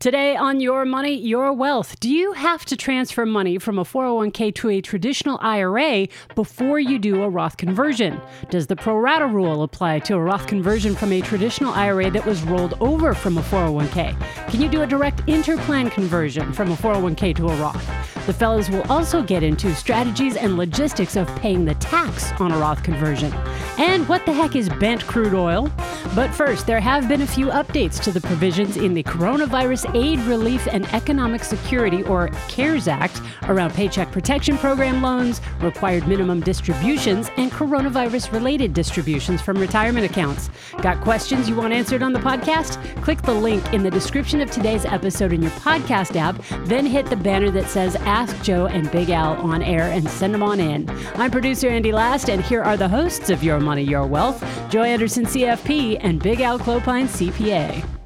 Today on Your Money, Your Wealth, do you have to transfer money from a 401k to a traditional IRA before you do a Roth conversion? Does the pro rata rule apply to a Roth conversion from a traditional IRA that was rolled over from a 401k? Can you do a direct interplan conversion from a 401k to a Roth? The fellows will also get into strategies and logistics of paying the tax on a Roth conversion. And what the heck is Brent crude oil? But first, there have been a few updates to the provisions in the coronavirus Aid, Relief, and Economic Security, or CARES Act, around Paycheck Protection Program loans, required minimum distributions, and coronavirus related distributions from retirement accounts. Got questions you want answered on the podcast? Click the link in the description of today's episode in your podcast app, then hit the banner that says Ask Joe and Big Al on air and send them on in. I'm producer Andy Last, and here are the hosts of Your Money, Your Wealth Joe Anderson, CFP, and Big Al Clopine, CPA.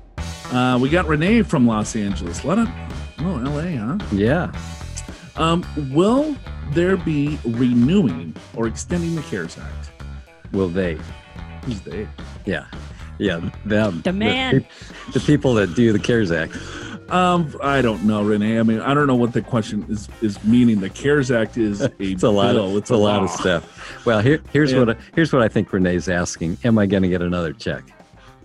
Uh, we got Renee from Los Angeles. Let it, oh, LA, huh? Yeah. Um, will there be renewing or extending the CARES Act? Will they? Who's they? Yeah. Yeah. Them. The man. The, the people that do the CARES Act. Um, I don't know, Renee. I mean, I don't know what the question is is meaning. The CARES Act is a It's a lot. bill. Of, it's a lot of stuff. Well, here, here's And- what I, here's what I think Renee's asking. Am I going to get another check?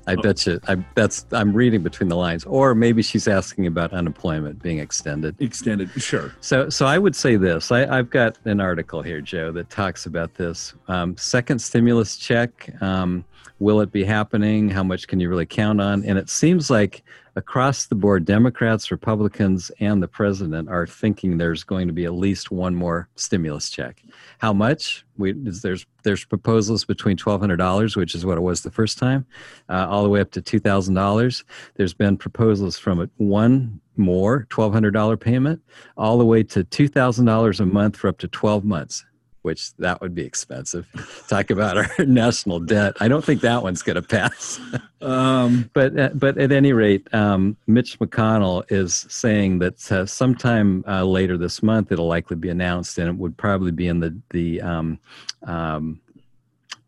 I Oh. bet you. I, that's I'm reading between the lines, or maybe she's asking about unemployment being extended. Extended, sure. So, so I would say this. I, I've got an article here, Joe, that talks about this. Um, second stimulus check. Um, will it be happening? How much can you really count on? And it seems like across the board, Democrats, Republicans, and the president are thinking there's going to be at least one more stimulus check. How much? We, there's there's proposals between twelve hundred dollars, which is what it was the first time, uh, all the way up to two thousand dollars. There's been proposals from one more twelve hundred dollar payment, all the way to two thousand dollars a month for up to twelve months. Which that would be expensive. Talk about our national debt. I don't think that one's going to pass. Um, But uh, but at any rate, um, Mitch McConnell is saying that uh, sometime uh, later this month it'll likely be announced, and it would probably be in the the um, um,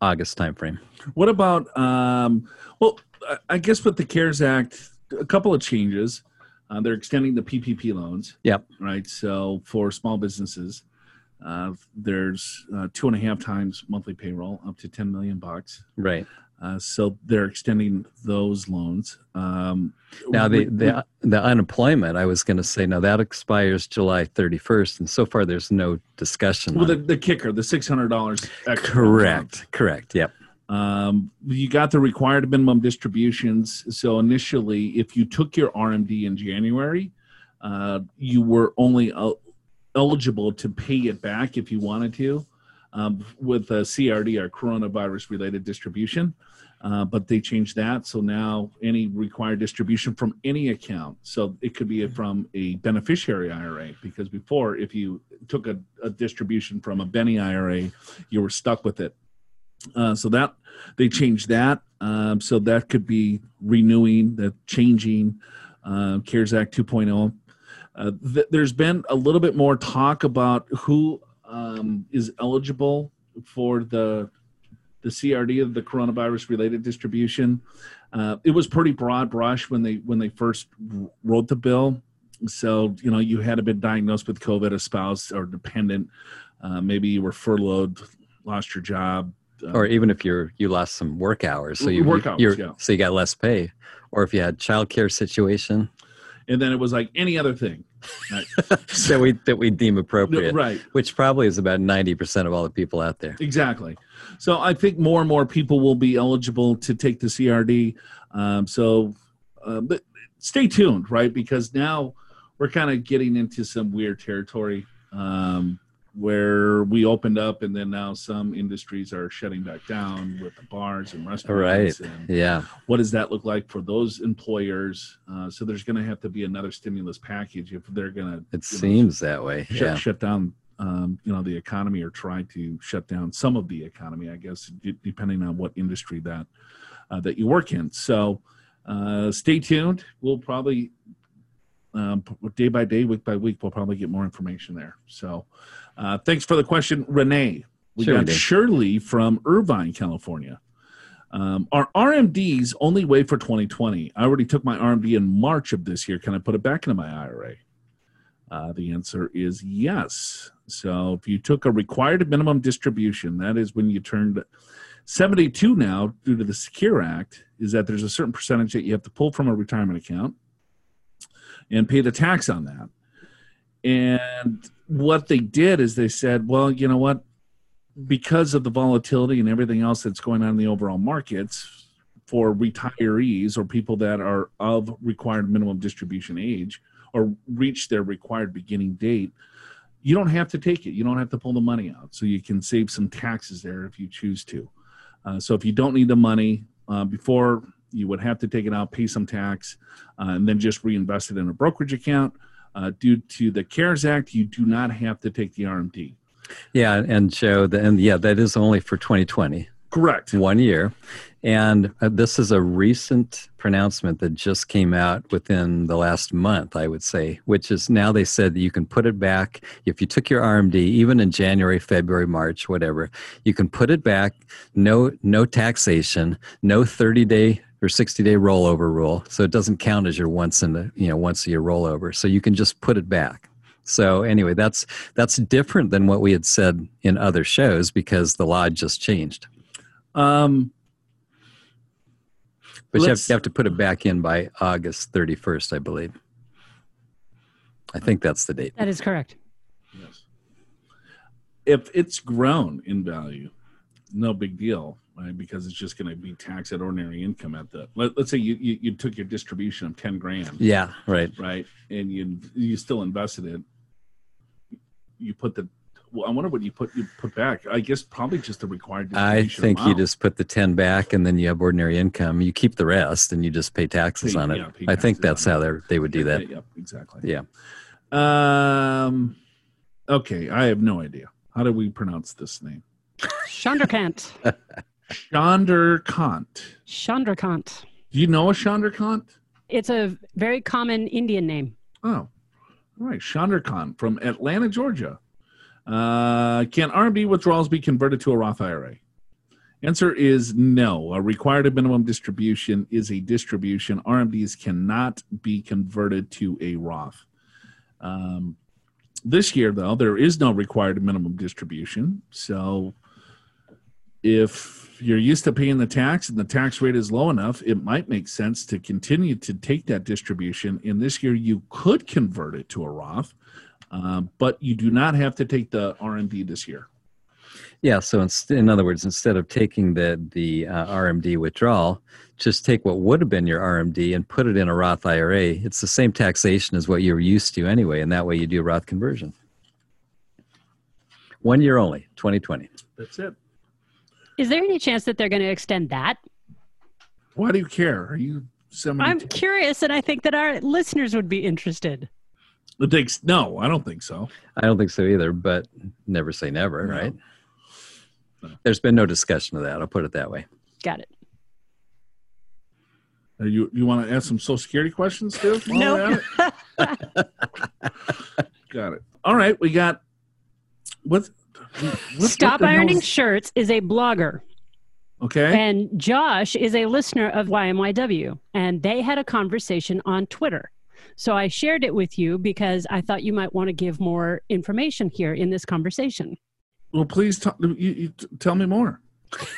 August timeframe. what about? Um, well, I- I guess with the CARES Act, a couple of changes. Uh, they're extending the PPP loans. Yep. Right. So for small businesses, uh, there's uh, two and a half times monthly payroll, up to ten million bucks. Right Uh, so they're extending those loans. Um, now, the we- the, the unemployment, I was going to say, now that expires July thirty first, and so far there's no discussion. well, the, the kicker, the six hundred dollars. correct, correct. Yep. Um, you got the required minimum distributions. So initially, if you took your RMD in January, uh, you were only el- eligible to pay it back if you wanted to um, with a CRD or coronavirus related distribution. Uh, but they changed that. So now any required distribution from any account. So it could be from a beneficiary IRA because before, if you took a, a distribution from a Benny IRA, you were stuck with it. Uh, so that they changed that. Um, so that could be renewing, the changing uh, CARES Act 2.0. Uh, th- there's been a little bit more talk about who um, is eligible for the the CRD of the coronavirus related distribution. Uh, it was pretty broad brush when they when they first wrote the bill. So you know you had to been diagnosed with COVID, a spouse or dependent. Uh, maybe you were furloughed, lost your job, uh, Or even if you're you lost some work hours, so you Work hours, yeah. so you got less pay, or if you had childcare situation and then it was like any other thing. Right. that we that we deem appropriate. right. which probably is about 90% of all the people out there. Exactly. So I think more and more people will be eligible to take the CRD. Um, so, uh, but stay tuned, right? Because now we're kind of getting into some weird territory um, where we opened up, and then now some industries are shutting back down with the bars and restaurants. Right. And Yeah. what does that look like for those employers? Uh, so there's going to have to be another stimulus package if they're going to. It seems that way. shut, Yeah. shut down um, you know the economy or try to shut down some of the economy i guess d- depending on what industry that uh, that you work in so uh, stay tuned we'll probably um, day by day week by week we'll probably get more information there so uh, thanks for the question renee we Sure, got Dave. shirley from irvine california Um, our RMDs only wait for 2020. I already took my RMD in March of this year. Can I put it back into my IRA? Uh, the answer is yes. So if you took a required minimum distribution, that is when you turned 72 now due to the Secure Act, is that there's a certain percentage that you have to pull from a retirement account and pay the tax on that. And what they did is they said, well, you know what? because of the volatility and everything else that's going on in the overall markets for retirees or people that are of required minimum distribution age or reach their required beginning date you don't have to take it you don't have to pull the money out so you can save some taxes there if you choose to uh, so if you don't need the money uh, before you would have to take it out pay some tax uh, and then just reinvest it in a brokerage account uh, due to the cares act you do not have to take the rmd yeah, and Joe, the, and yeah, that is only for 2020. Correct. One year. And uh, this is a recent pronouncement that just came out within the last month, I would say, which is now they said that you can put it back. If you took your RMD, even in January, February, March, whatever, you can put it back, no, no taxation, no 30 day or 60 day rollover rule. So it doesn't count as your once in the, you know, once a year rollover. So you can just put it back. So anyway, that's that's different than what we had said in other shows because the law just changed. Um, but you have, you have, to put it back in by August 31st, I believe. I think that's the date. That is correct. Yes. If it's grown in value, no big deal, right? Because it's just going to be taxed at ordinary income at the. Let, us say you, you, you took your distribution of ten grand. Yeah, right. Right, and you you still invested it you put the well, I wonder what you put you put back. I guess probably just the required. I think amount. you just put the ten back, and then you have ordinary income. You keep the rest, and you just pay taxes pay, on it. Yeah, I think that's how they they would do that. Yep, yeah, exactly. Yeah. Um. Okay, I have no idea. How do we pronounce this name? Chandrakant. Chandrakant. Chandrakant. Do you know a Chandrakant? It's a very common Indian name. Oh, all right, Chandrakant from Atlanta, Georgia. Uh, can RMD withdrawals be converted to a Roth IRA? Answer is no. A required minimum distribution is a distribution. RMDs cannot be converted to a Roth. Um, this year, though, there is no required minimum distribution. So if you're used to paying the tax and the tax rate is low enough, it might make sense to continue to take that distribution. In this year, you could convert it to a Roth, uh, but you do not have to take the RMD this year. Yeah. So, in, in other words, instead of taking the the uh, RMD withdrawal, just take what would have been your RMD and put it in a Roth IRA. It's the same taxation as what you're used to anyway, and that way you do a Roth conversion. One year only, 2020. That's it. Is there any chance that they're going to extend that? Why do you care? Are you somebody? I'm t- curious, and I think that our listeners would be interested. It takes no, I don't think so. I don't think so either. But never say never, no. right? No. There's been no discussion of that. I'll put it that way. Got it. Uh, you you want to ask some Social Security questions too? No. got it. All right, we got what Stop what Ironing Shirts is a blogger. Okay. And Josh is a listener of YMYW, and they had a conversation on Twitter. So I shared it with you because I thought you might want to give more information here in this conversation. Well, please t- you, you t- tell me more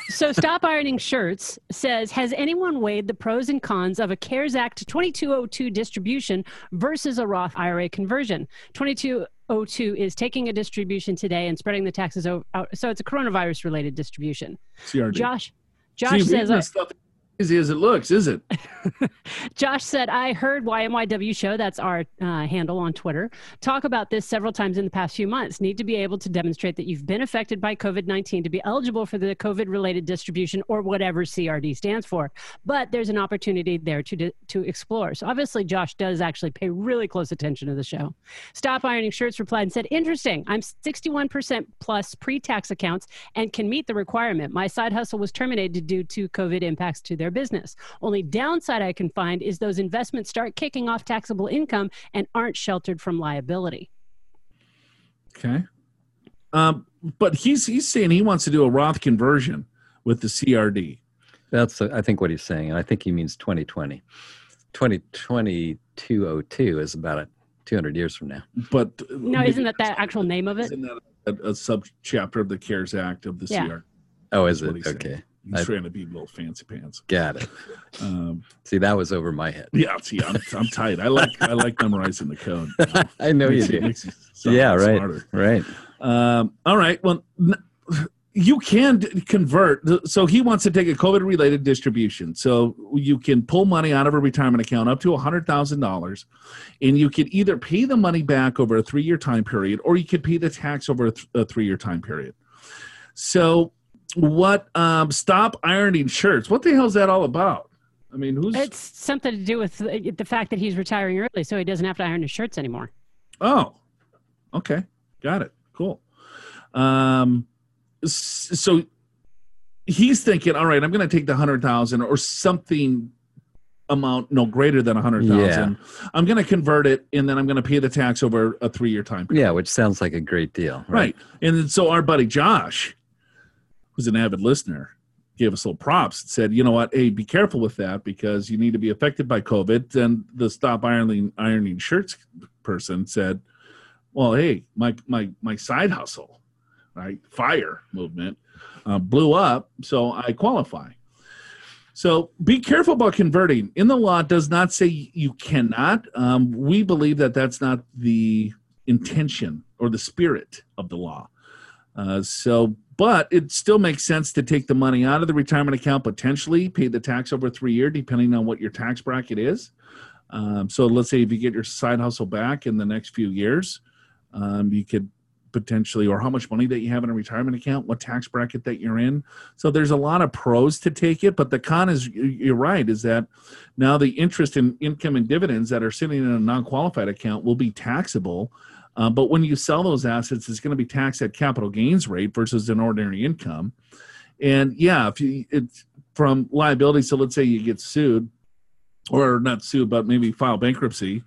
so Stop Ironing Shirts says, has anyone weighed the pros and cons of a CARES Act 2202 distribution versus a Roth IRA conversion? 2202 is taking a distribution today and spreading the taxes out. So it's a coronavirus related distribution. CRD. Josh, Josh See, says, uh, stuff easy as it looks, is it? Josh said, I heard YMYW show, that's our uh, handle on Twitter, talk about this several times in the past few months. Need to be able to demonstrate that you've been affected by COVID 19 to be eligible for the COVID related distribution or whatever CRD stands for. But there's an opportunity there to, to explore. So obviously, Josh does actually pay really close attention to the show. Stop Ironing Shirts replied and said, Interesting. I'm 61% plus pre tax accounts and can meet the requirement. My side hustle was terminated due to COVID impacts to their business. Only downside I can find is those investments start kicking off taxable income and aren't sheltered from liability. Okay. Um, but he's he's saying he wants to do a Roth conversion with the CRD. That's uh, I think what he's saying, and I think he means 2020. 202202 is about a 200 years from now. But No, isn't that the actual name of it? Isn't that a, a sub chapter of the CARES Act of the Yeah. CR? Oh, is That's it? he's saying. He's I- trying to be little fancy pants. got it. Um, See, that was over my head. yeah, see, I'm, I'm tight. I like I like memorizing the code. I know you Makes do. makes sound Yeah, right, smarter. right. Um, all right. Well, you can convert. So he wants to take a COVID related distribution. So you can pull money out of a retirement account up to $100,000 and you can either pay the money back over a three year time period or you could pay the tax over a three year time period. So, what um, stop ironing shirts? What the hell is that all about? I mean, who's It's something to do with the the fact that he's retiring early, so he doesn't have to iron his shirts anymore. Oh, okay, got it. Cool. Um, so he's thinking, all right, I'm going to take the hundred thousand or something amount no greater than a hundred thousand. I'm going to convert it, and then I'm going to pay the tax over a three year time period. Yeah, which sounds like a great deal. Right. And so our buddy Josh, who's an avid listener, gave us little props and said, you know what, hey, be careful with that because you need to be affected by COVID. And the stop ironing ironing shirts person said, well, hey, my my my side hustle, right, fire movement, uh, blew up, so I qualify. So be careful about converting. In the law, does not say you cannot. Um, we believe that that's not the intention or the spirit of the law. Uh, so, but it still makes sense to take the money out of the retirement account, potentially pay the tax over three year, depending on what your tax bracket is. Um, so, let's say if you get your side hustle back in the next few years, um, you could potentially, or how much money that you have in a retirement account, what tax bracket that you're in. So, there's a lot of pros to take it, but the con is you're right, is that now the interest in income and dividends that are sitting in a non qualified account will be taxable. Uh, but when you sell those assets, it's going to be taxed at capital gains rate versus an ordinary income. And yeah, if you it's from liability, so let's say you get sued, or not sued, but maybe file bankruptcy,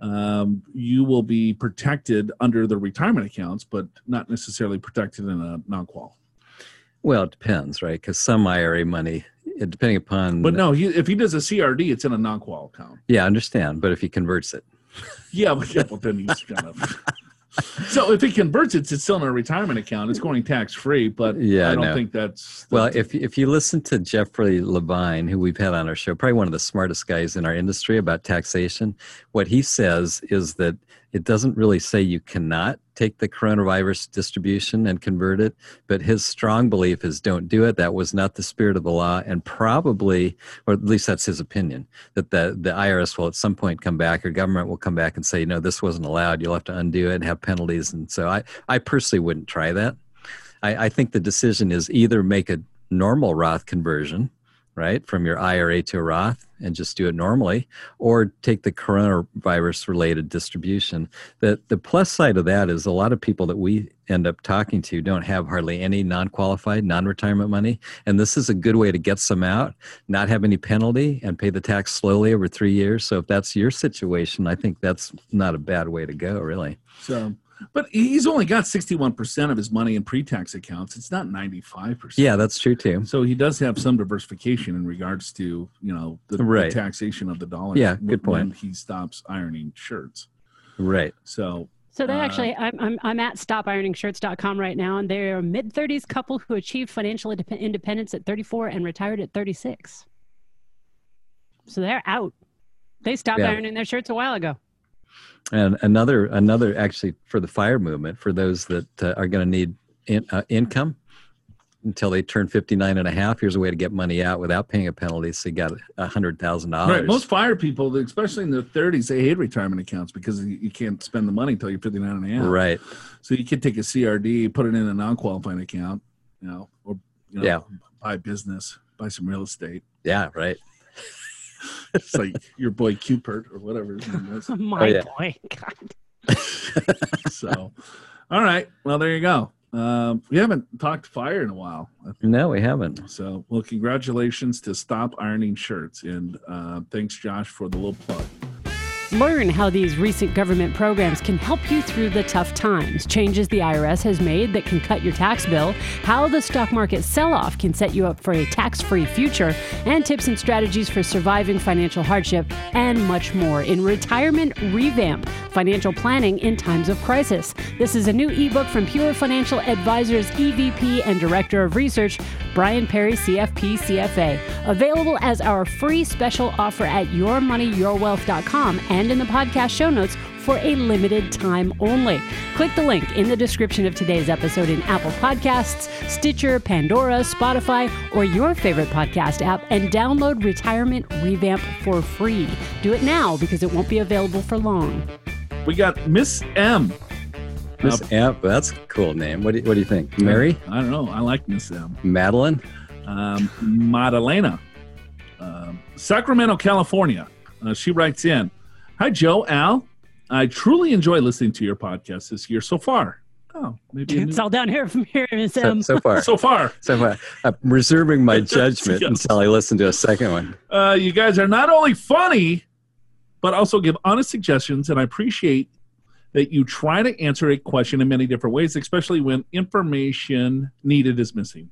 um, you will be protected under the retirement accounts, but not necessarily protected in a non-qual. Well, it depends, right? Because some IRA money, depending upon. But no, he, if he does a CRD, it's in a non-qual account. Yeah, I understand. But if he converts it, Yeah, but yeah, well, then he's kind of. So if he converts it, it's still in a retirement account. It's going tax free, but Yeah, I don't know. think that's Well, if if you listen to Jeffrey Levine, who we've had on our show, probably one of the smartest guys in our industry about taxation, what he says is that it doesn't really say you cannot take the coronavirus distribution and convert it, but his strong belief is don't do it. That was not the spirit of the law, and probably, or at least that's his opinion, that the the IRS will at some point come back or government will come back and say, no, this wasn't allowed. You'll have to undo it and have penalties. And so I I personally wouldn't try that. I, I think the decision is either make a normal Roth conversion, right, from your IRA to a Roth and just do it normally, or take the coronavirus related distribution. The, the plus side of that is a lot of people that we end up talking to don't have hardly any non qualified, non retirement money. And this is a good way to get some out, not have any penalty, and pay the tax slowly over three years. So if that's your situation, I think that's not a bad way to go, really. so. But he's only got sixty-one percent of his money in pre-tax accounts. It's not ninety-five percent. Yeah, that's true too. So he does have some diversification in regards to you know the, the taxation of the dollar. Yeah, when- good point. When he stops ironing shirts. Right. So So they Uh, actually, I'm, I'm, I'm at stopironingshirts.com right now, and they're a mid 30s couple who achieved financial independence at 34 and retired at 36. So they're out. They stopped Yeah. ironing their shirts a while ago. And another, another actually for the fire movement, for those that uh, are going to need in, uh, income until they turn 59 and a half, here's a way to get money out without paying a penalty. So you got a hundred thousand dollars right, most fire people, especially in their thirties, they hate retirement accounts because you, you can't spend the money until you're 59 and a half. Right. So you could take a CRD, put it in a non-qualifying account, you know, or you know, Yeah. buy business, buy some real estate. Yeah. Right. It's like your boy Cupert or whatever his name is. My yeah. boy. God. So, all right. Well, there you go. Um, we haven't talked fire in a while. No, we haven't. So, well, congratulations to Stop Ironing Shirts. And uh, thanks, Josh, for the little plug. Learn how these recent government programs can help you through the tough times, changes the IRS has made that can cut your tax bill, how the stock market sell off can set you up for a tax free future, and tips and strategies for surviving financial hardship, and much more in Retirement Revamp Financial Planning in Times of Crisis. This is a new ebook from Pure Financial Advisors EVP and Director of Research, Brian Perry, CFP CFA. Available as our free special offer at yourmoneyyourwealth.com and in the podcast show notes for a limited time only. Click the link in the description of today's episode in Apple Podcasts, Stitcher, Pandora, Spotify, or your favorite podcast app and download Retirement Revamp for free. Do it now because it won't be available for long. We got Miss M. Miss M. That's a cool name. What do you, what do you think? Mary? I don't know. I like Miss M. Madeline? Um, Madalena. Um, Sacramento, California. Uh, she writes in Hi, Joe, Al. I truly enjoy listening to your podcast this year so far. Oh, maybe It's new- all down here from here, Miss So, so far. so far. So far. I'm reserving my judgment Yes. until I listen to a second one. Uh, you guys are not only funny, but also give honest suggestions, and I appreciate that you try to answer a question in many different ways, especially when information needed is missing.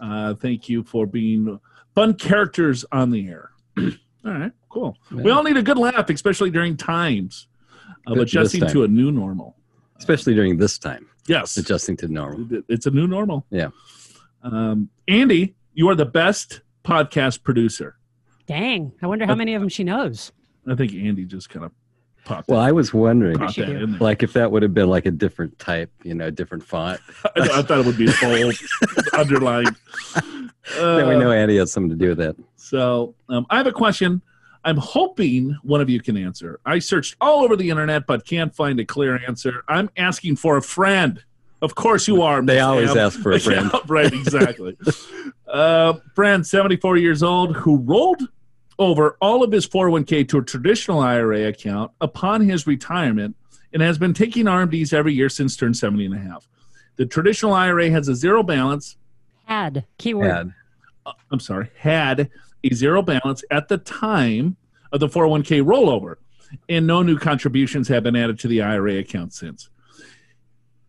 Uh, thank you for being fun characters on the air. all right, cool. We all need a good laugh, especially during times of Th- adjusting time. to a new normal. Especially during this time, Yes, adjusting to normal. it's a new normal. Yeah. Um, Andy, you are the best podcast producer. Dang. I wonder how many of them she knows. I think Andy just kind of popped, Well, I was wondering, popped that in like, if that would have been like a different type, you know, different font. I, I thought it would be bold, underlined. then we Uh, know Andy has something to do with that. So um, I have a question. I'm hoping one of you can answer. I searched all over the internet but can't find a clear answer. I'm asking for a friend. Of course you are. They Miss always Am. ask for a friend. Yeah, right, exactly. uh, friend, 74 years old, who rolled over all of his 401k to a traditional IRA account upon his retirement and has been taking RMDs every year since turned 70 and a half. The traditional IRA has a zero balance Had. Keyword. Ad. I'm sorry, had a zero balance at the time of the 401k rollover, and no new contributions have been added to the IRA account since.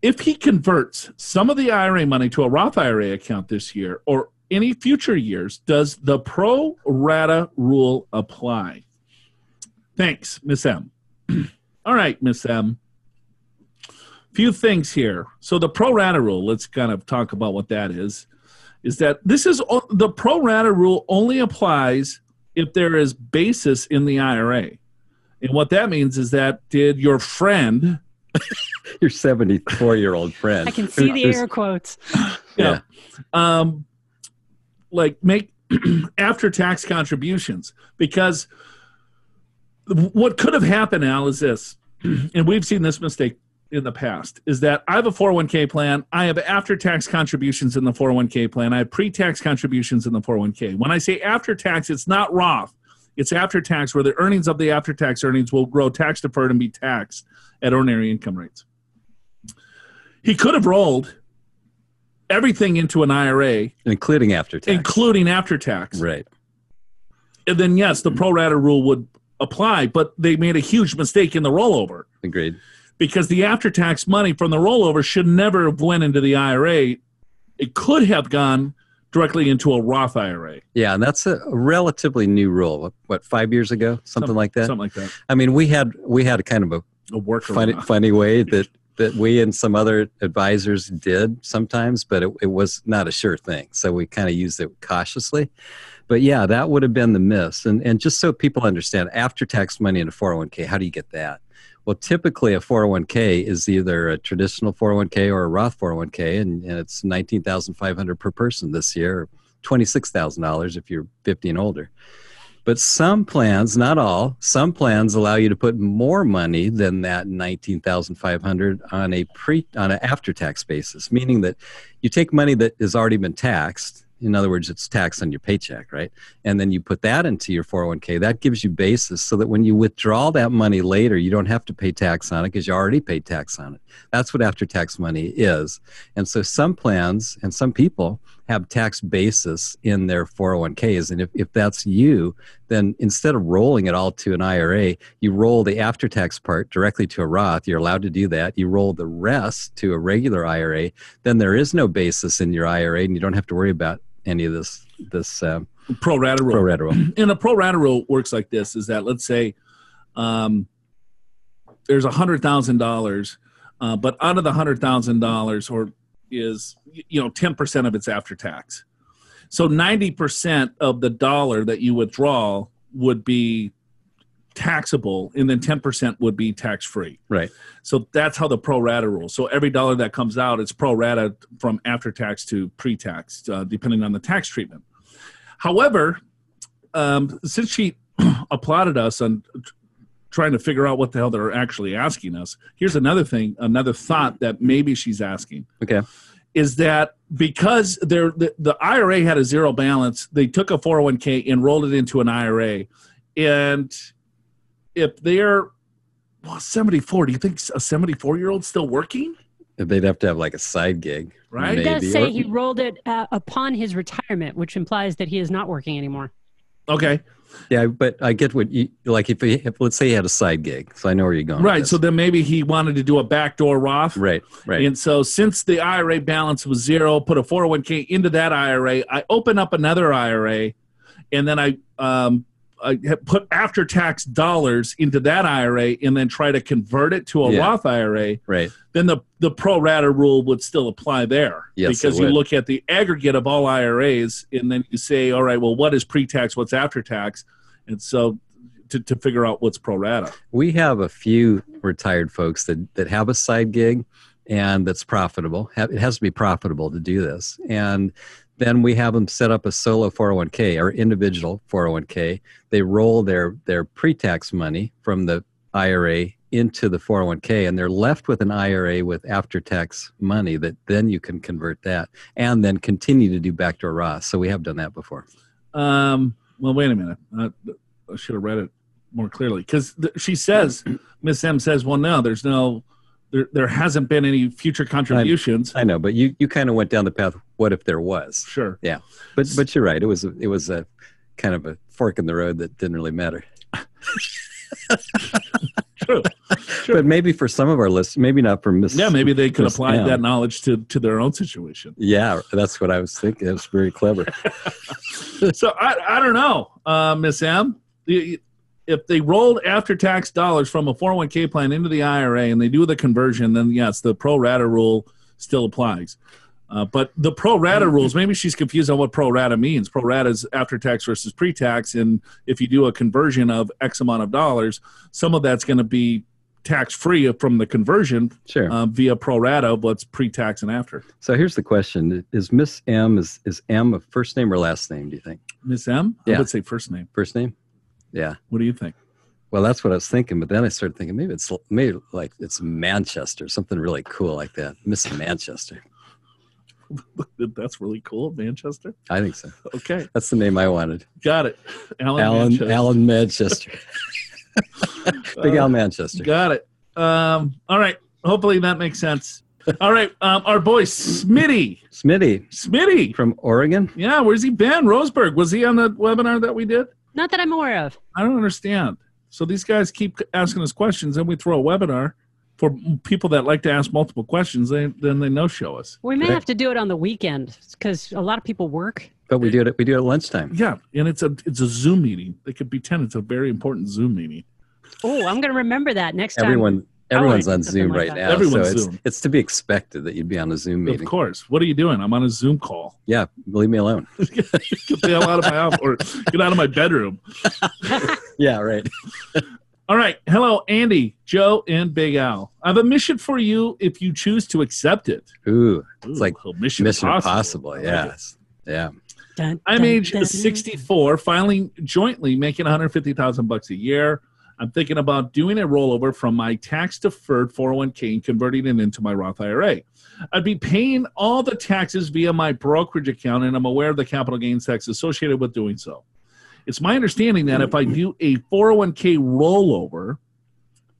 If he converts some of the IRA money to a Roth IRA account this year or any future years, does the pro rata rule apply? Thanks, Miss M. All right, Miss M. Few things here. So the pro rata rule, let's kind of talk about what that is is that this is the pro rata rule only applies if there is basis in the IRA. And what that means is that did your friend, Your 74 year old friend. I can see the air quotes. Yeah. um, like make after tax contributions? Because what could have happened, Al, is this, and we've seen this mistake in the past, is that I have a 401k plan. I have after tax contributions in the 401k plan. I have pre tax contributions in the 401k. When I say after tax, it's not Roth. It's after tax, where the earnings of the after tax earnings will grow tax deferred and be taxed at ordinary income rates. He could have rolled everything into an IRA, including after tax. including after tax. right. And then, yes, the pro rata rule would apply, but they made a huge mistake in the rollover Agreed. Because the after tax money from the rollover should never have went into the IRA. It could have gone directly into a Roth IRA. Yeah, and that's a relatively new rule. What, what five years ago, something like that. Something like that. I mean, we had we had a kind of a A workaround. funny funny way that that we and some other advisors did sometimes, but it, it was not a sure thing. So we kind of used it cautiously. But yeah, that would have been the miss. And and just so people understand, after tax money in a 401k, how do you get that? Well, typically a 401k is either a traditional 401k or a Roth 401k, and, and it's 19500 per person this year, or $26,000 if you're 50 and older. But some plans, not all, some plans allow you to put more money than that 19,500 on a pre on an after tax basis, meaning that you take money that has already been taxed. In other words, it's taxed on your paycheck, right? And then you put that into your 401k. That gives you basis so that when you withdraw that money later, you don't have to pay tax on it because you already paid tax on it. That's what after tax money is. And so some plans and some people have tax basis in their 401ks. And if, if that's you, then instead of rolling it all to an IRA, you roll the after tax part directly to a Roth. You're allowed to do that. You roll the rest to a regular IRA. Then there is no basis in your IRA, and you don't have to worry about any of this this um, pro rata rule. pro rata rule. and a pro rata rule works like this: is that let's say um, there's a hundred thousand uh, dollars, but out of the hundred thousand dollars, or is you know 10% of it's after tax so 90% of the dollar that you withdraw would be taxable and then 10% would be tax free Right. so that's how the pro rata rule so every dollar that comes out it's pro rata from after tax to pre-tax uh, depending on the tax treatment however um, since she applauded us on trying to figure out what the hell they're actually asking us here's another thing another thought that maybe she's asking Okay. is that because they're, the, the IRA had a zero balance, they took a 401k and rolled it into an IRA. And if they're well, 74, do you think a 74 year old still working? They'd have to have like a side gig. Right. He does Maybe. say Or- he rolled it uh, upon his retirement, which implies that he is not working anymore. Okay. Yeah, but I get what you like. If, he, if let's say he had a side gig, so I know where you're going. with Right. this. So then maybe he wanted to do a backdoor Roth. right, right. And so since the IRA balance was zero, put a 401k into that IRA, I open up another IRA and then I um Uh, have put after tax dollars into that IRA and then try to convert it to a Yeah. Roth IRA, right. then the the pro rata rule would still apply there. Yes, because you would. look at the aggregate of all IRAs and then you say, all right, well, what is pre-tax, what's after tax? And so to, to figure out what's pro rata. We have a few retired folks that that have a side gig, and that's profitable. It has to be profitable to do this, and then we have them set up a solo 401k or individual 401k. They roll their their pre-tax money from the IRA into the 401k, and they're left with an IRA with after-tax money that then you can convert that, and then continue to do backdoor Roth. So we have done that before. Um, well, wait a minute. Uh, I should have read it more clearly because she says, Miss M says, well, no, there's no, there, there hasn't been any future contributions. I know, but you you kind of went down the path. What if there was? sure. Yeah, but but you're right. It was a, it was a kind of a fork in the road that didn't really matter. True. Sure. But maybe for some of our listeners, maybe not for Miss. Yeah, maybe they could Miss apply that knowledge to, to their own situation. Yeah, that's what I was thinking. That's very clever. so I, I don't know, uh, Miss M. If they rolled after tax dollars from a 401k plan into the IRA and they do the conversion, then yes, the pro rata rule still applies. Uh, but the pro rata rules, maybe she's confused on what pro rata means. Pro rata is after tax versus pre tax. And if you do a conversion of X amount of dollars, some of that's going to be tax free from the conversion Sure. uh, via pro rata, of what's pre tax and after. so here's the question: Is Miss M is is M a first name or last name? Do you think Miss M, Yeah. I would say first name. first name? Yeah. What do you think? Well, that's what I was thinking, but then I started thinking maybe it's maybe like it's Manchester, something really cool like that, Miss Manchester. That's really cool, Manchester. I think so. Okay, That's the name I wanted. got it. Alan, Alan Manchester. Alan Manchester, Big Uh, Al Manchester. Got it. Um, all right. Hopefully that makes sense. All right. Um, our boy Smitty. Smitty Smitty. from Oregon. Yeah, where's he been? Roseburg. Was he on the webinar that we did? Not that I'm aware of. I don't understand. So these guys keep asking us questions, and we throw a webinar for people that like to ask multiple questions. They then they no show us. We may Right. have to do it on the weekend because a lot of people work. But we do it. We do it at lunchtime. Yeah, and it's a it's a Zoom meeting. They could pretend it's a very important Zoom meeting. Oh, I'm going to remember that next time. Everyone, I everyone's on Zoom like right now, Everyone's so it's Zoom. it's to be expected that you'd be on a Zoom meeting. Of course. What are you doing? I'm on a Zoom call. Yeah, leave me alone. get the hell out of my house or get out of my bedroom. Yeah, right. All right. Hello, Andy, Joe, and Big Al. I have a mission for you if you choose to accept it. Ooh, Ooh, like a mission, Mission impossible. Impossible. I like it. Yes. Yeah. Dun, I'm dun, age dun. 64, finally jointly making 150,000 bucks a year. I'm thinking about doing a rollover from my tax deferred 401k and converting it into my Roth IRA. I'd be paying all the taxes via my brokerage account, and I'm aware of the capital gains tax associated with doing so. It's my understanding that if I do a 401k rollover,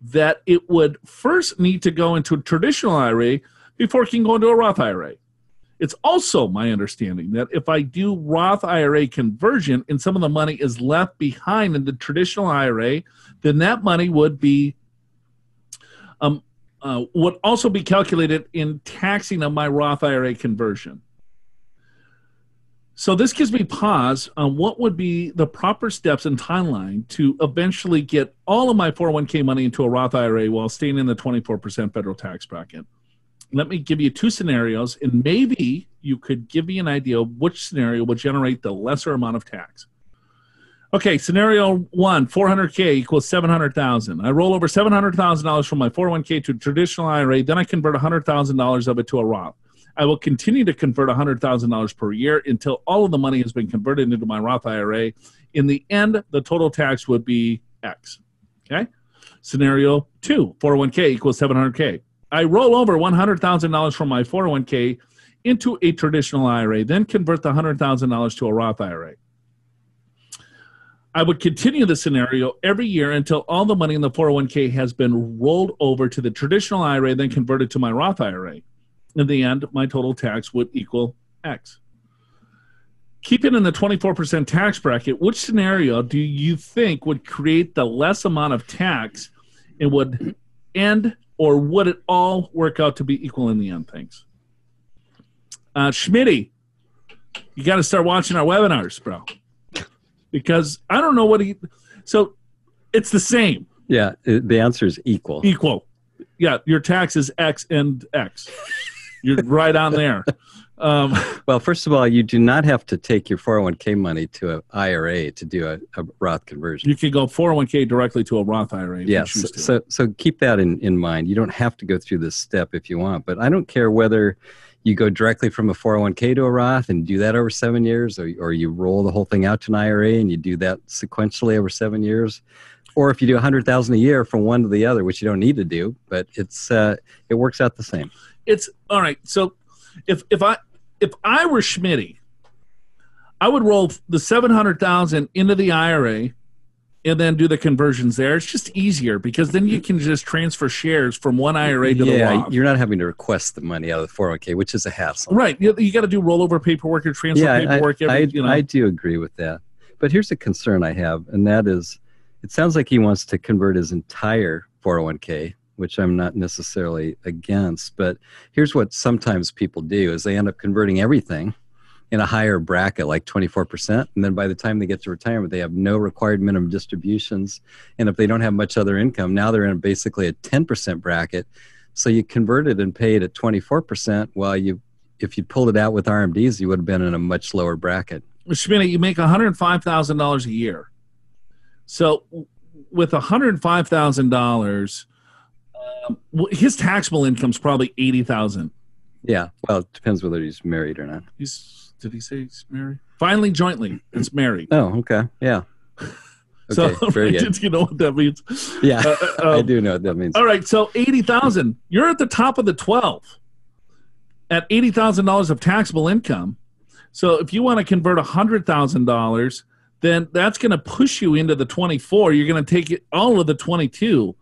that it would first need to go into a traditional IRA before it can go into a Roth IRA. It's also my understanding that if I do Roth IRA conversion and some of the money is left behind in the traditional IRA, then that money would be um, uh, would also be calculated in taxing of my Roth IRA conversion. So this gives me pause on what would be the proper steps and timeline to eventually get all of my 401k money into a Roth IRA while staying in the 24% federal tax bracket. Let me give you two scenarios, and maybe you could give me an idea of which scenario would generate the lesser amount of tax. Okay, scenario one, 400K equals 700,000. I roll over $700,000 from my 401K to a traditional IRA, then I convert $100,000 of it to a Roth. I will continue to convert $100,000 per year until all of the money has been converted into my Roth IRA. In the end, the total tax would be X. Okay? Scenario two 401k equals 700k. I roll over $100,000 from my 401k into a traditional IRA, then convert the $100,000 to a Roth IRA. I would continue the scenario every year until all the money in the 401k has been rolled over to the traditional IRA, then converted to my Roth IRA in the end, my total tax would equal X. Keeping in the 24% tax bracket, which scenario do you think would create the less amount of tax and would end, or would it all work out to be equal in the end? Thanks. Uh, Schmitty, you got to start watching our webinars, bro. Because I don't know what he. So it's the same. Yeah, the answer is equal. Equal. Yeah, your tax is X and X. You're right on there. Um, well, first of all, you do not have to take your 401k money to an IRA to do a, a Roth conversion. You can go 401k directly to a Roth IRA. Yes. So, so keep that in, in mind. You don't have to go through this step if you want, but I don't care whether you go directly from a 401k to a Roth and do that over seven years, or, or you roll the whole thing out to an IRA and you do that sequentially over seven years or if you do a hundred thousand a year from one to the other, which you don't need to do, but it's uh, it works out the same it's all right. So if if I if I were Schmitty, I would roll the seven hundred thousand into the IRA and then do the conversions there. It's just easier because then you can just transfer shares from one IRA to yeah, the Roth. You're not having to request the money out of the 401k, which is a hassle. Right. You, you got to do rollover paperwork or transfer yeah, paperwork. I, every, I, you know. I do agree with that. But here's a concern I have, and that is it sounds like he wants to convert his entire 401k which I'm not necessarily against. But here's what sometimes people do is they end up converting everything in a higher bracket, like 24%. And then by the time they get to retirement, they have no required minimum distributions. And if they don't have much other income, now they're in basically a 10% bracket. So you converted and paid at 24%, while you, if you pulled it out with RMDs, you would have been in a much lower bracket. Schmidt, you make $105,000 a year. So with $105,000, his taxable income is probably eighty thousand. Yeah, well, it depends whether he's married or not. He's did he say he's married? Finally, jointly, it's married. Oh, okay, yeah. Okay, so, very good. you know what that means? Yeah, uh, um, I do know what that means. All right, so eighty thousand. You're at the top of the twelve at eighty thousand dollars of taxable income. So if you want to convert hundred thousand dollars, then that's going to push you into the twenty-four. You're going to take all of the twenty-two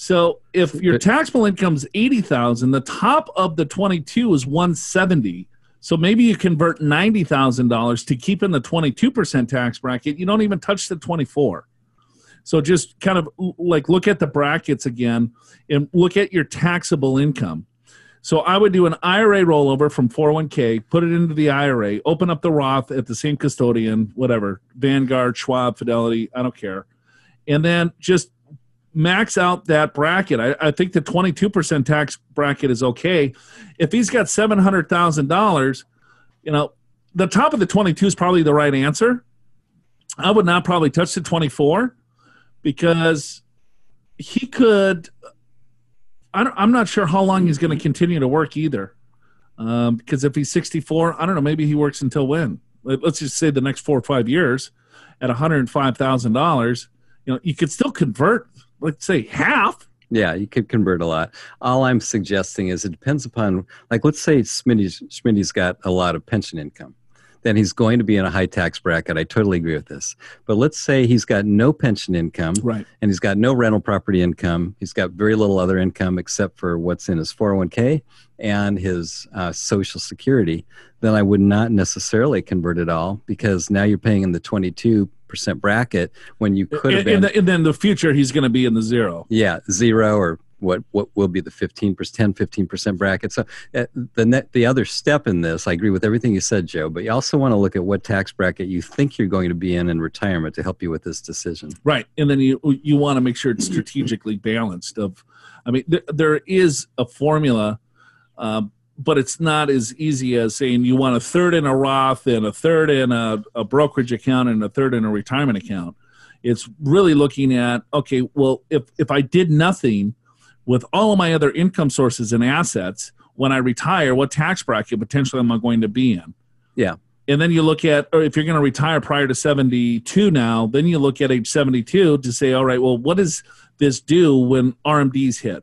so if your taxable income is 80,000, the top of the 22 is 170. So maybe you convert $90,000 to keep in the 22% tax bracket. You don't even touch the 24. So just kind of like look at the brackets again and look at your taxable income. So I would do an IRA rollover from 401k, put it into the IRA, open up the Roth at the same custodian, whatever, Vanguard, Schwab, Fidelity, I don't care. And then just max out that bracket. I, I think the 22% tax bracket is okay. If he's got $700,000, you know, the top of the 22 is probably the right answer. I would not probably touch the 24 because he could. I am not sure how long he's going to continue to work either. Um, because if he's 64, I don't know, maybe he works until when? Let's just say the next four or five years at $105,000. You know, you could still convert let's say half. Yeah, you could convert a lot. All I'm suggesting is it depends upon, like, let's say Smitty's, Smitty's got a lot of pension income. then he's going to be in a high tax bracket. I totally agree with this. But let's say he's got no pension income Right. and he's got no rental property income. He's got very little other income except for what's in his 401k and his uh, Social Security. Then I would not necessarily convert it all because now you're paying in the 22% bracket when you could have been. and, the, then the future, he's going to be in the zero. Yeah, zero or what what will be the 15 10 15% bracket. So uh, the net, the other step in this, I agree with everything you said, Joe, but you also want to look at what tax bracket you think you're going to be in in retirement to help you with this decision. Right. And then you you want to make sure it's strategically balanced. Of, I mean, th- there is a formula, um, but it's not as easy as saying you want a third in a Roth and a third in a, a brokerage account and a third in a retirement account. It's really looking at okay, well, if if I did nothing with all of my other income sources and assets when I retire, what tax bracket potentially am I going to be in? Yeah. And then you look at, or if you're going to retire prior to 72 now, then you look at age 72 to say, all right, well, what does this do when RMDs hit?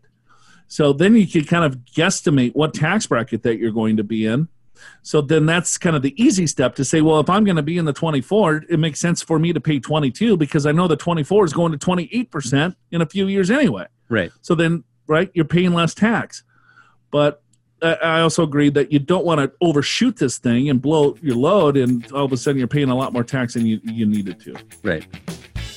So then you can kind of guesstimate what tax bracket that you're going to be in. So then that's kind of the easy step to say, well, if I'm going to be in the 24, it makes sense for me to pay 22 because I know the 24 is going to 28% in a few years anyway. Right. So then, right, you're paying less tax. But I I also agree that you don't want to overshoot this thing and blow your load, and all of a sudden you're paying a lot more tax than you, you needed to. Right.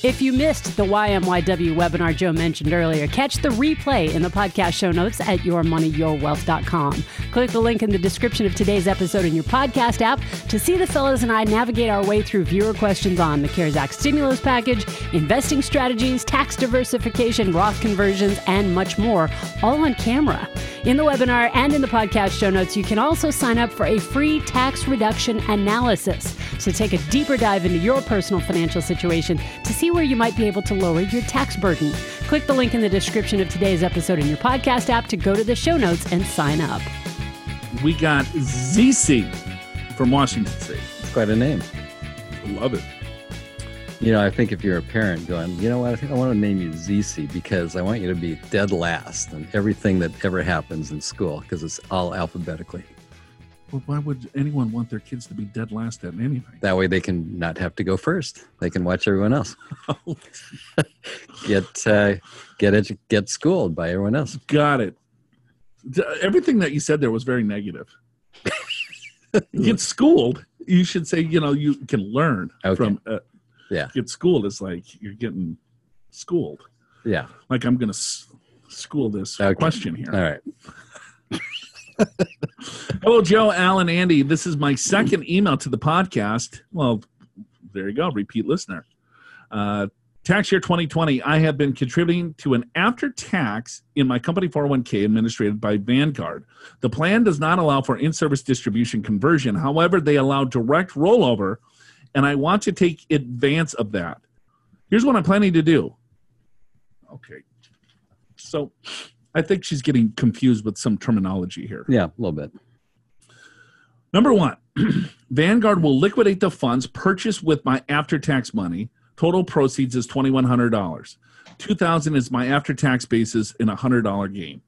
If you missed the YMYW webinar Joe mentioned earlier, catch the replay in the podcast show notes at yourmoneyyourwealth.com. Click the link in the description of today's episode in your podcast app to see the fellows and I navigate our way through viewer questions on the CARES Act stimulus package, investing strategies, tax diversification, Roth conversions, and much more, all on camera. In the webinar and in the podcast show notes, you can also sign up for a free tax reduction analysis. So take a deeper dive into your personal financial situation to see where you might be able to lower your tax burden. Click the link in the description of today's episode in your podcast app to go to the show notes and sign up. We got ZC from Washington State. It's quite a name. Love it. You know, I think if you're a parent going, you know what, I think I want to name you ZC because I want you to be dead last in everything that ever happens in school because it's all alphabetically. Well, why would anyone want their kids to be dead last at anything? That way they can not have to go first. They can watch everyone else. get uh, get edu- get schooled by everyone else. Got it. Everything that you said there was very negative. get schooled. You should say, you know, you can learn Okay. from. Uh, Yeah. Get schooled is like you're getting schooled. Yeah. Like I'm going to s- school this Okay. question here. All right. Hello, Joe, Alan, Andy. This is my second email to the podcast. Well, there you go, repeat listener. Uh, tax year 2020, I have been contributing to an after tax in my company 401k administered by Vanguard. The plan does not allow for in service distribution conversion. However, they allow direct rollover, and I want to take advance of that. Here's what I'm planning to do. Okay. So I think she's getting confused with some terminology here. Yeah, a little bit. Number one, Vanguard will liquidate the funds purchased with my after-tax money. Total proceeds is twenty-one hundred dollars. Two thousand is my after-tax basis in a hundred-dollar game.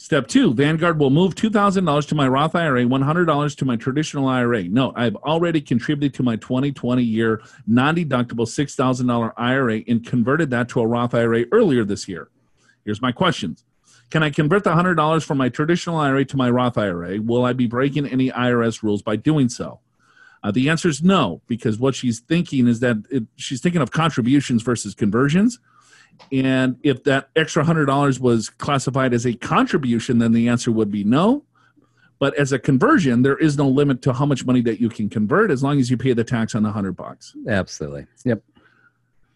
Step two, Vanguard will move two thousand dollars to my Roth IRA, one hundred dollars to my traditional IRA. Note, I've already contributed to my 2020 year non-deductible six thousand dollar IRA and converted that to a Roth IRA earlier this year. Here's my questions. Can I convert the hundred dollars from my traditional IRA to my Roth IRA? Will I be breaking any IRS rules by doing so? Uh, the answer is no, because what she's thinking is that it, she's thinking of contributions versus conversions. And if that extra hundred dollars was classified as a contribution, then the answer would be no. But as a conversion, there is no limit to how much money that you can convert as long as you pay the tax on the hundred bucks. Absolutely. Yep.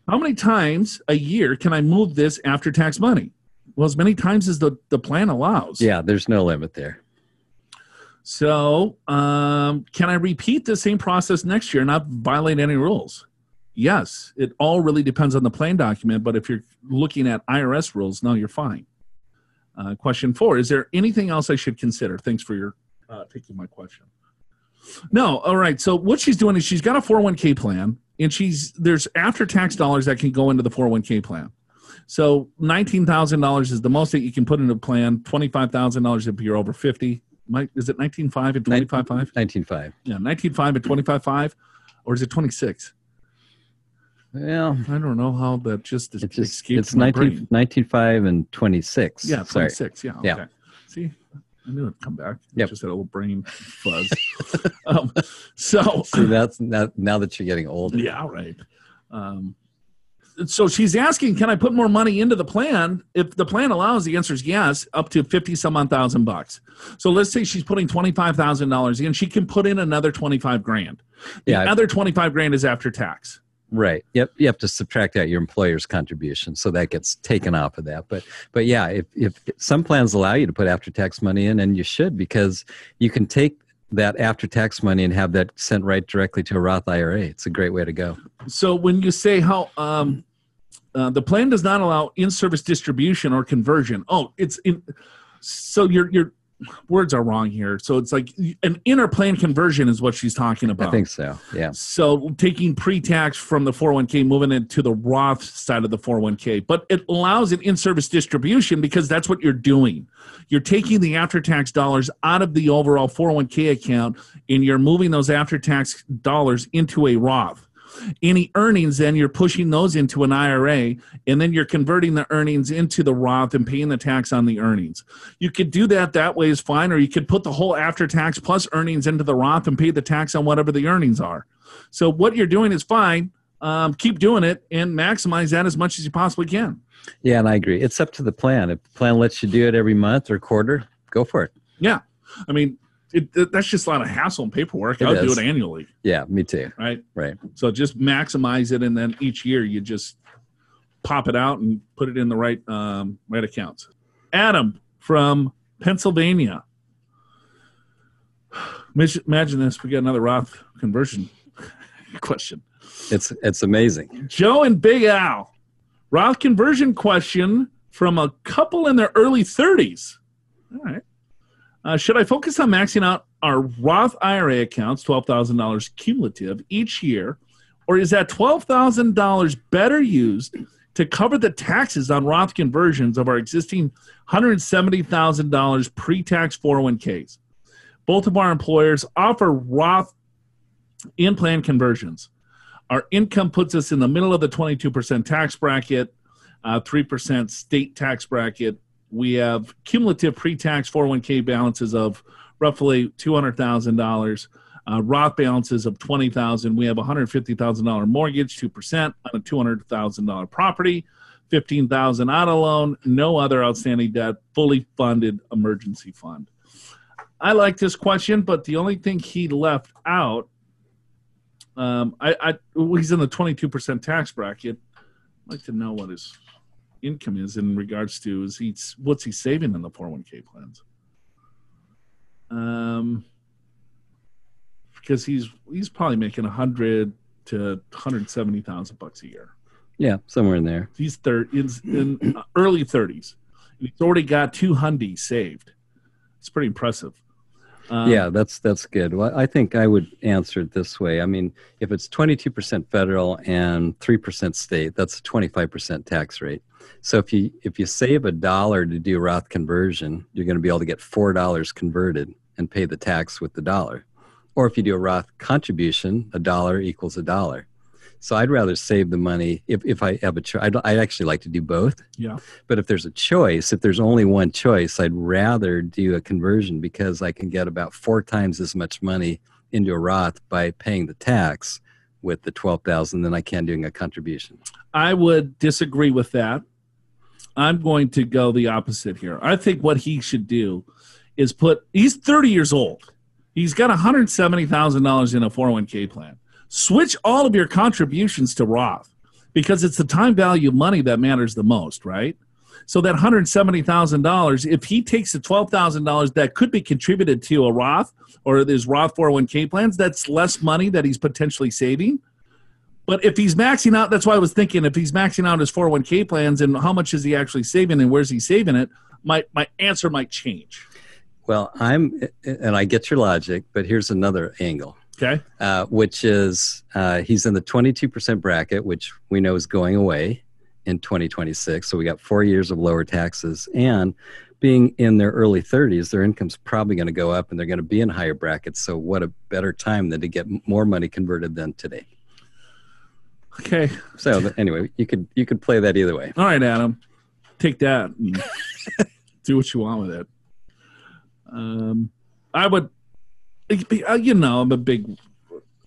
How many times a year can I move this after tax money? Well, as many times as the, the plan allows. Yeah, there's no limit there. So, um, can I repeat the same process next year and not violate any rules? Yes, it all really depends on the plan document, but if you're looking at IRS rules, no, you're fine. Uh, question four Is there anything else I should consider? Thanks for your uh, taking my question. No, all right. So, what she's doing is she's got a 401k plan, and she's there's after tax dollars that can go into the 401k plan. So, $19,000 is the most that you can put in a plan, $25,000 if you're over 50, Mike, is it 19.5 and 25.5? 19.5. Yeah, 19.5 and 25.5, or is it 26? Well, I don't know how that just it's just it's my 19, brain. 19.5 and 26. Yeah, 26. Yeah. Yeah. See, I knew it'd come back. Yep. Just had a little brain fuzz. um, so, See, that's now, now that you're getting older. yeah, right. Um, so she's asking, can I put more money into the plan? If the plan allows, the answer is yes, up to 50 some odd thousand bucks. So let's say she's putting $25,000 in, she can put in another 25 grand. The Yeah. other 25 grand is after tax. Right. Yep. You have to subtract out your employer's contribution, so that gets taken off of that. But but yeah, if if some plans allow you to put after tax money in, and you should because you can take that after tax money and have that sent right directly to a Roth IRA. It's a great way to go. So when you say how um, uh, the plan does not allow in-service distribution or conversion, oh, it's in. So your your words are wrong here. So it's like an inner plan conversion is what she's talking about. I think so. Yeah. So taking pre-tax from the 401k, moving it to the Roth side of the 401k, but it allows an in-service distribution because that's what you're doing. You're taking the after-tax dollars out of the overall 401k account and you're moving those after-tax dollars into a Roth. Any earnings, then you're pushing those into an IRA, and then you're converting the earnings into the Roth and paying the tax on the earnings. You could do that that way is fine, or you could put the whole after tax plus earnings into the Roth and pay the tax on whatever the earnings are. So what you're doing is fine. Um, keep doing it and maximize that as much as you possibly can. Yeah, and I agree. It's up to the plan. If the plan lets you do it every month or quarter, go for it. Yeah, I mean it, that's just a lot of hassle and paperwork. It I'll do it annually, Yeah, me too. right? Right. So just maximize it, and then each year you just pop it out and put it in the right um, right accounts. Adam from Pennsylvania. Imagine this: we got another Roth conversion question. It's it's amazing. Joe and Big Al, Roth conversion question from a couple in their early 30s. All right. Uh, should I focus on maxing out our Roth IRA accounts, $12,000 cumulative each year, or is that $12,000 better used to cover the taxes on Roth conversions of our existing $170,000 pre tax 401ks? Both of our employers offer Roth in plan conversions. Our income puts us in the middle of the 22% tax bracket, uh, 3% state tax bracket. We have cumulative pre tax 401k balances of roughly $200,000, uh, Roth balances of 20000 We have $150,000 mortgage, 2% on a $200,000 property, 15000 auto loan, no other outstanding debt, fully funded emergency fund. I like this question, but the only thing he left out um, I, I he's in the twenty two percent tax bracket. I'd like to know what his income is in regards to is he what's he saving in the four hundred one k plans? Um, because he's he's probably making a hundred to hundred seventy thousand bucks a year. Yeah, somewhere in there. He's third in, in early thirties. He's already got two hundies saved. It's pretty impressive. Um, yeah, that's that's good. Well, I think I would answer it this way. I mean, if it's 22% federal and 3% state, that's a 25% tax rate. So if you if you save a dollar to do Roth conversion, you're going to be able to get four dollars converted and pay the tax with the dollar. Or if you do a Roth contribution, a dollar equals a dollar. So I'd rather save the money if, if I have a choice. I'd, I'd actually like to do both. Yeah. But if there's a choice, if there's only one choice, I'd rather do a conversion because I can get about four times as much money into a Roth by paying the tax with the 12,000 than I can doing a contribution. I would disagree with that. I'm going to go the opposite here. I think what he should do is put, he's 30 years old. He's got $170,000 in a 401k plan. Switch all of your contributions to Roth because it's the time value of money that matters the most, right? So that $170,000, if he takes the $12,000 that could be contributed to a Roth or there's Roth 401k plans, that's less money that he's potentially saving. But if he's maxing out, that's why I was thinking if he's maxing out his 401k plans and how much is he actually saving and where's he saving it, my, my answer might change. Well, I'm, and I get your logic, but here's another angle. Okay. uh, which is uh, he's in the 22% bracket, which we know is going away in 2026. So we got four years of lower taxes. And being in their early 30s, their income's probably going to go up and they're going to be in higher brackets. So, what a better time than to get more money converted than today. Okay. So, anyway, you could you could play that either way. All right, Adam. Take that. do what you want with it. Um, I would, you know, I'm a big.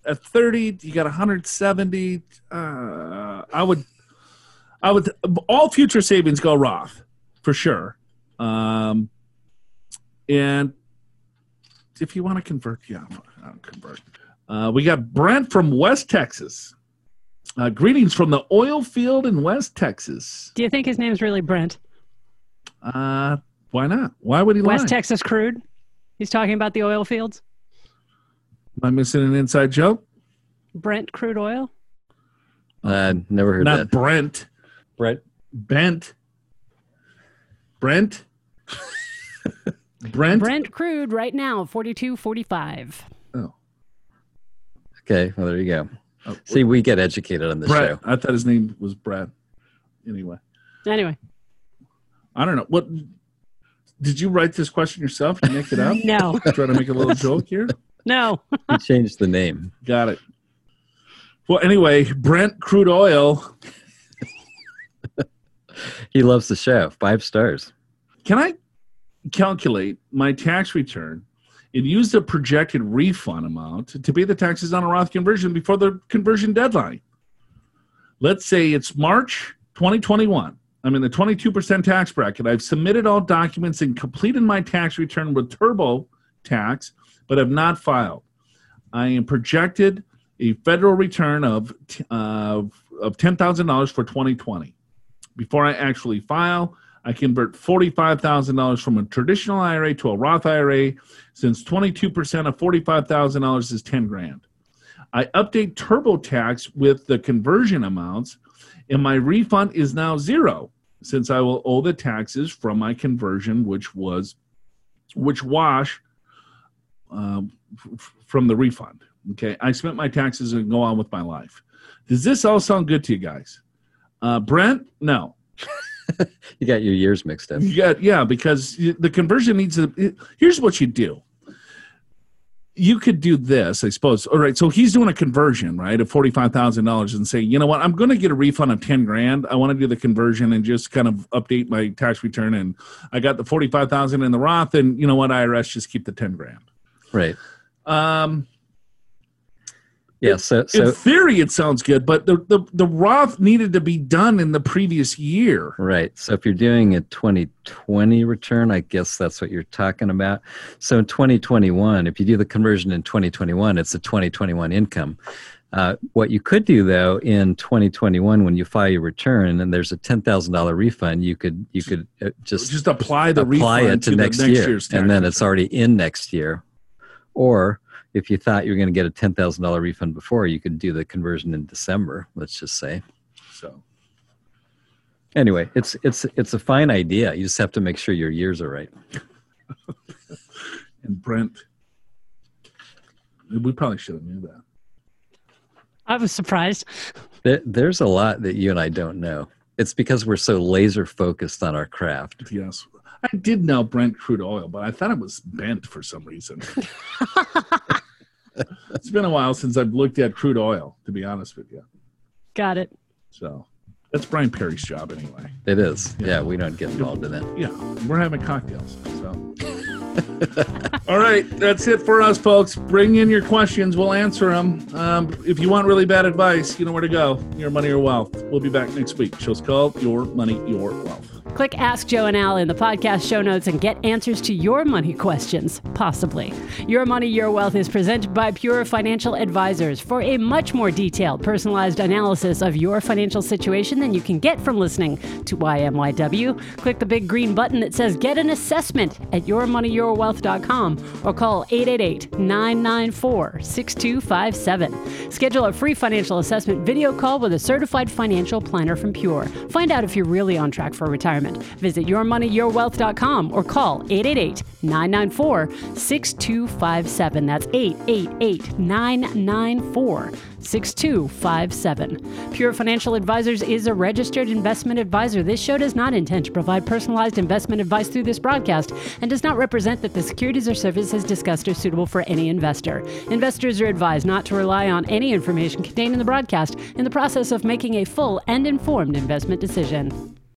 At 30, you got 170. Uh, I would, I would. All future savings go Roth, for sure. Um, and if you want to convert, yeah, I'll convert. Uh, we got Brent from West Texas. Uh, greetings from the oil field in West Texas. Do you think his name's really Brent? Uh, why not? Why would he West lie? Texas crude? He's talking about the oil fields? Am I missing an inside joke? Brent crude oil? Uh, never heard that. Not that. Brent. Brett, Bent. Brent. Brent. Brent crude right now, 42.45. Oh, okay, well there you go. oh, See, we get educated on this Brett. show. I thought his name was Brad. Anyway, Anyway, I don't know what. Did you write this question yourself? You make it up? no, Try to make a little joke here. No. He changed the name. Got it. Well, anyway, Brent crude oil. He loves the show. Five stars. Can I calculate my tax return and use the projected refund amount to pay the taxes on a Roth conversion before the conversion deadline? Let's say it's March 2021. I'm in the 22% tax bracket. I've submitted all documents and completed my tax return with TurboTax, but have not filed. I am projected a federal return of uh, of ten thousand dollars for 2020. Before I actually file, I convert forty-five thousand dollars from a traditional IRA to a Roth IRA. Since twenty-two percent of forty-five thousand dollars is ten grand, I update TurboTax with the conversion amounts, and my refund is now zero since I will owe the taxes from my conversion, which was which wash um, f- from the refund. Okay, I spent my taxes and go on with my life. Does this all sound good to you guys? Uh, Brent, no. You got your years mixed up. You got yeah, because the conversion needs to. it- Here's what you do. You could do this, I suppose. All right, so he's doing a conversion, right, of forty five thousand dollars, and say, you know what, I'm going to get a refund of ten grand. I want to do the conversion and just kind of update my tax return, and I got the forty five thousand in the Roth, and you know what, IRS just keep the ten grand. Right. Um, Yeah. So, in theory, it sounds good, but the, the the Roth needed to be done in the previous year. Right. So if you're doing a 2020 return, I guess that's what you're talking about. So in 2021, if you do the conversion in 2021, it's a 2021 income. Uh, what you could do though in 2021, when you file your return and there's a $10,000 refund, you could you could uh, just, Just apply the apply refund it to, the next, year, year's and then it's already in next year. Or if you thought you were going to get a $10,000 refund before, you could do the conversion in December. Let's just say. so. Anyway, it's it's it's a fine idea. You just have to make sure your years are right. And Brent, we probably should have knew that. I was surprised. There, there's a lot that you and I don't know. It's because we're so laser focused on our craft. Yes, I did know Brent crude oil, but I thought it was bent for some reason. it's been a while since I've looked at crude oil, to be honest with you. Got it. So that's Brian Perry's job anyway. It is. Yeah, we don't get involved in that. Yeah, we're having cocktails. So. All right, that's it for us, folks. Bring in your questions. We'll answer them. Um, if you want really bad advice, you know where to go. Your money or wealth. We'll be back next week. Show's called Your Money, Your Wealth. Click Ask Joe and Al in the podcast show notes and get answers to your money questions, possibly. Your Money, Your Wealth is presented by Pure Financial Advisors. For a much more detailed, personalized analysis of your financial situation than you can get from listening to YMYW, click the big green button that says Get an Assessment at yourmoneyyourwealth.com or call 888 994 6257. Schedule a free financial assessment video call with a certified financial planner from Pure. Find out if you're really on track for retirement retirement. Visit yourmoneyyourwealth.com or call 888 994 6257. That's 888 994 6257. Pure Financial Advisors is a registered investment advisor. This show does not intend to provide personalized investment advice through this broadcast and does not represent that the securities or services discussed are suitable for any investor. Investors are advised not to rely on any information contained in the broadcast in the process of making a full and informed investment decision.